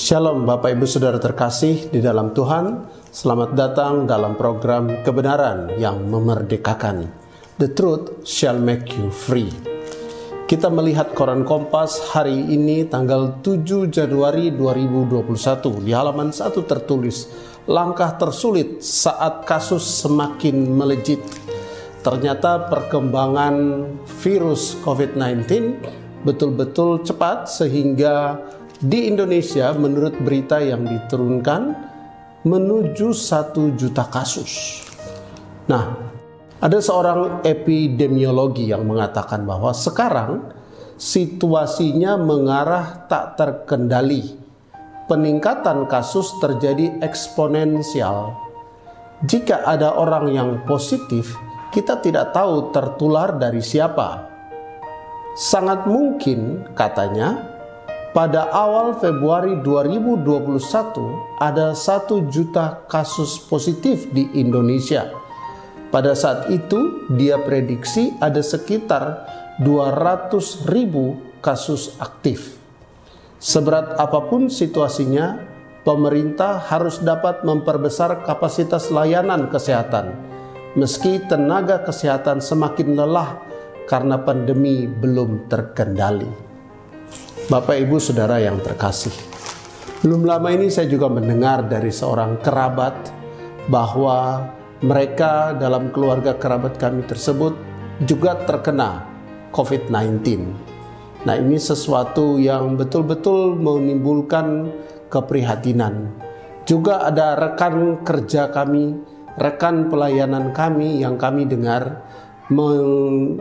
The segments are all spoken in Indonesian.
Shalom Bapak Ibu Saudara terkasih di dalam Tuhan. Selamat datang dalam program kebenaran yang memerdekakan. The truth shall make you free. Kita melihat koran kompas hari ini tanggal 7 Januari 2021 Di halaman 1 tertulis Langkah tersulit saat kasus semakin melejit. Ternyata perkembangan virus COVID-19 betul-betul cepat sehingga di Indonesia menurut berita yang diturunkan menuju satu juta kasus. Nah, ada seorang epidemiologi yang mengatakan bahwa sekarang situasinya mengarah tak terkendali. Peningkatan kasus terjadi eksponensial. Jika ada orang yang positif, kita tidak tahu tertular dari siapa. Sangat mungkin, katanya, pada awal Februari 2021 ada satu juta kasus positif di Indonesia. Pada saat itu dia prediksi ada sekitar 200 ribu kasus aktif. Seberat apa pun situasinya, pemerintah harus dapat memperbesar kapasitas layanan kesehatan. Meski tenaga kesehatan semakin lelah karena pandemi belum terkendali. Bapak Ibu Saudara yang terkasih. Belum lama ini saya juga mendengar dari seorang kerabat bahwa mereka dalam keluarga kerabat kami tersebut juga terkena COVID-19. Nah, ini sesuatu yang betul-betul menimbulkan keprihatinan. Juga ada rekan kerja kami, rekan pelayanan kami yang kami dengar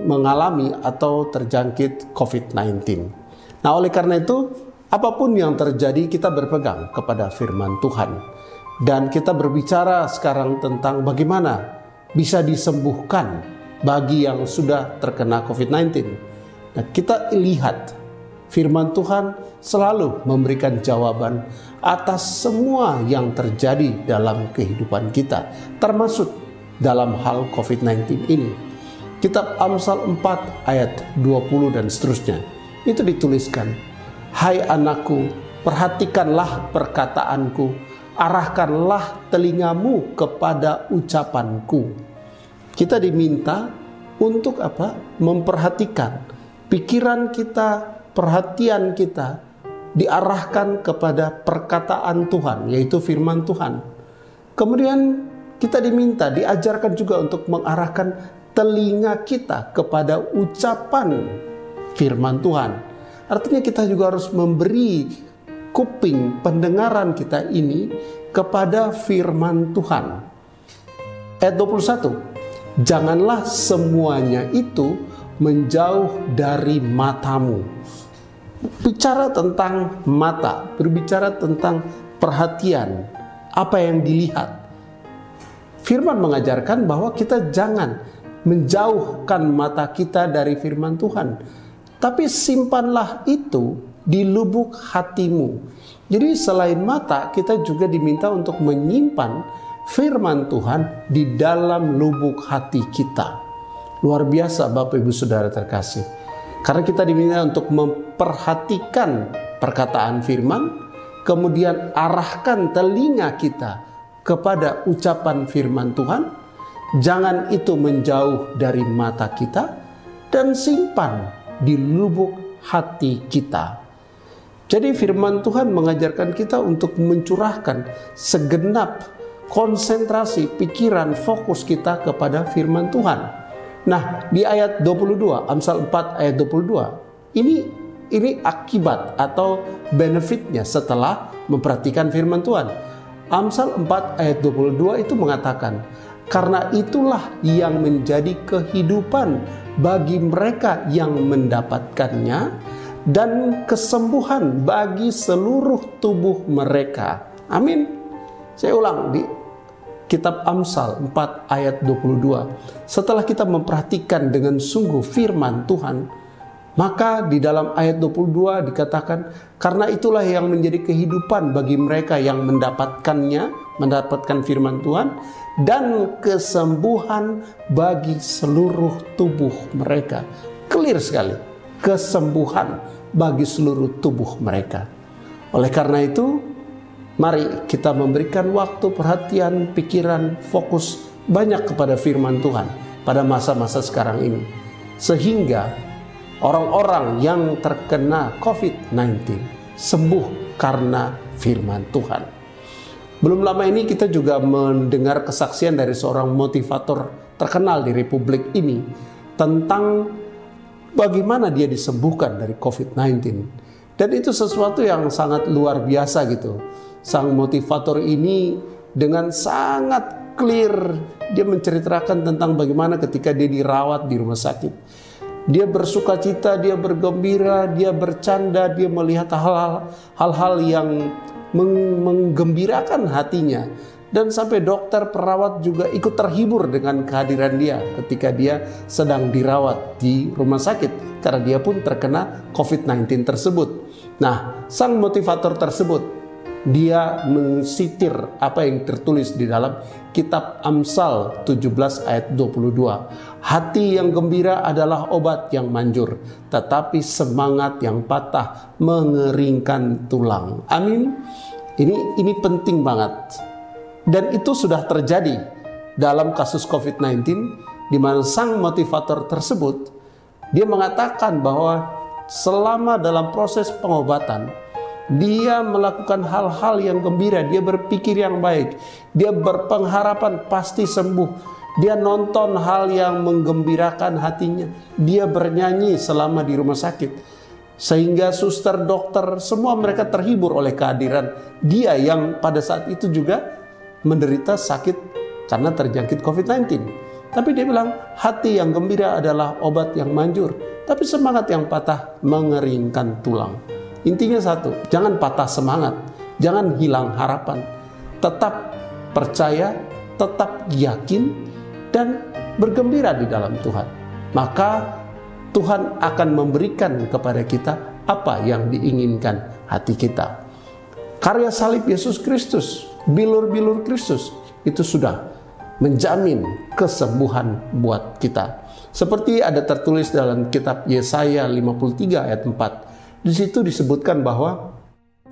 mengalami atau terjangkit COVID-19. Nah, oleh karena itu, apa pun yang terjadi, kita berpegang kepada firman Tuhan, dan kita berbicara sekarang tentang bagaimana bisa disembuhkan bagi yang sudah terkena COVID-19. Nah, kita lihat firman Tuhan selalu memberikan jawaban atas semua yang terjadi dalam kehidupan kita, termasuk dalam hal COVID-19 ini. Kitab Amsal 4 ayat 20 dan seterusnya itu dituliskan, Hai anakku, perhatikanlah perkataanku, arahkanlah telingamu kepada ucapanku. Kita diminta untuk apa? Memperhatikan pikiran kita, perhatian kita diarahkan kepada perkataan Tuhan, yaitu firman Tuhan. Kemudian kita diminta, diajarkan juga untuk mengarahkan telinga kita kepada ucapan firman Tuhan. Artinya kita juga harus memberi kuping pendengaran kita ini kepada firman Tuhan. Ayat 21. Janganlah semuanya itu menjauh dari matamu. Bicara tentang mata, berbicara tentang perhatian, apa yang dilihat. Firman mengajarkan bahwa kita jangan menjauhkan mata kita dari firman Tuhan tapi simpanlah itu di lubuk hatimu. Jadi selain mata, kita juga diminta untuk menyimpan firman Tuhan di dalam lubuk hati kita. Luar biasa Bapak Ibu Saudara terkasih. Karena kita diminta untuk memperhatikan perkataan firman, kemudian arahkan telinga kita kepada ucapan firman Tuhan, jangan itu menjauh dari mata kita, dan simpan di lubuk hati kita. Jadi firman Tuhan mengajarkan kita untuk mencurahkan segenap konsentrasi pikiran fokus kita kepada firman Tuhan. Nah, di ayat 22, Amsal 4 ayat 22, ini ini akibat atau benefitnya setelah memperhatikan firman Tuhan. Amsal 4 ayat 22 itu mengatakan, karena itulah yang menjadi kehidupan bagi mereka yang mendapatkannya dan kesembuhan bagi seluruh tubuh mereka. Amin. Saya ulang di kitab Amsal 4 ayat 22. Setelah kita memperhatikan dengan sungguh firman Tuhan, maka di dalam ayat 22 dikatakan, karena itulah yang menjadi kehidupan bagi mereka yang mendapatkannya, mendapatkan firman Tuhan, dan kesembuhan bagi seluruh tubuh mereka. Clear sekali, kesembuhan bagi seluruh tubuh mereka. Oleh karena itu, mari kita memberikan waktu, perhatian, pikiran, fokus banyak kepada firman Tuhan pada masa-masa sekarang ini. Sehingga orang-orang yang terkena COVID-19 sembuh karena firman Tuhan. Belum lama ini kita juga mendengar kesaksian dari seorang motivator terkenal di republik ini tentang bagaimana dia disembuhkan dari COVID-19. Dan itu sesuatu yang sangat luar biasa gitu. Sang motivator ini dengan sangat clear dia menceritakan tentang bagaimana ketika dia dirawat di rumah sakit. Dia bersuka cita, dia bergembira, dia bercanda, dia melihat hal-hal yang menggembirakan hatinya dan sampai dokter perawat juga ikut terhibur dengan kehadiran dia ketika dia sedang dirawat di rumah sakit karena dia pun terkena COVID-19 tersebut. Nah, sang motivator tersebut dia mensitir apa yang tertulis di dalam kitab Amsal 17 ayat 22. Hati yang gembira adalah obat yang manjur, tetapi semangat yang patah mengeringkan tulang. Amin. Ini ini penting banget dan itu sudah terjadi dalam kasus COVID-19 di mana sang motivator tersebut dia mengatakan bahwa selama dalam proses pengobatan dia melakukan hal-hal yang gembira, dia berpikir yang baik, dia berpengharapan pasti sembuh. Dia nonton hal yang menggembirakan hatinya. Dia bernyanyi selama di rumah sakit. Sehingga suster, dokter, semua mereka terhibur oleh kehadiran dia yang pada saat itu juga menderita sakit karena terjangkit COVID-19. Tapi dia bilang, hati yang gembira adalah obat yang manjur, tapi semangat yang patah mengeringkan tulang. Intinya satu, jangan patah semangat, jangan hilang harapan. Tetap percaya, tetap yakin, dan bergembira di dalam Tuhan. Maka Tuhan akan memberikan kepada kita apa yang diinginkan hati kita. Karya salib Yesus Kristus bilur-bilur Kristus itu sudah menjamin kesembuhan buat kita. Seperti ada tertulis dalam kitab Yesaya 53 ayat 4. Di situ disebutkan bahwa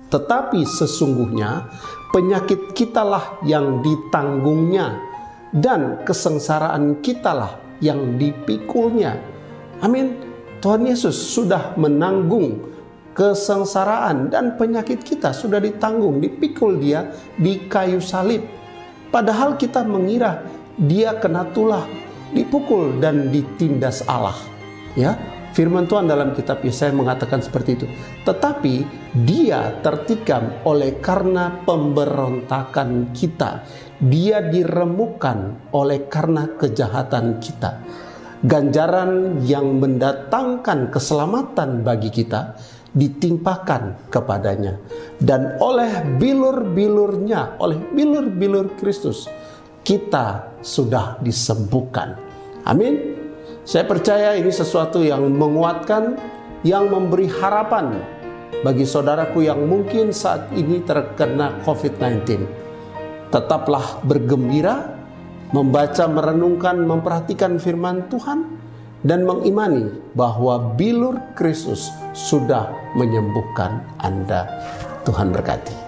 tetapi sesungguhnya penyakit kitalah yang ditanggungnya dan kesengsaraan kitalah yang dipikulnya. Amin. Tuhan Yesus sudah menanggung kesengsaraan dan penyakit kita sudah ditanggung, dipikul dia di kayu salib. Padahal kita mengira dia kena tulah, dipukul dan ditindas Allah. Ya, firman Tuhan dalam kitab Yesaya mengatakan seperti itu. Tetapi dia tertikam oleh karena pemberontakan kita. Dia diremukkan oleh karena kejahatan kita. Ganjaran yang mendatangkan keselamatan bagi kita ditimpakan kepadanya dan oleh bilur-bilurnya oleh bilur-bilur Kristus kita sudah disembuhkan amin saya percaya ini sesuatu yang menguatkan yang memberi harapan bagi saudaraku yang mungkin saat ini terkena COVID-19 tetaplah bergembira membaca merenungkan memperhatikan firman Tuhan dan mengimani bahwa bilur Kristus sudah menyembuhkan Anda. Tuhan berkati.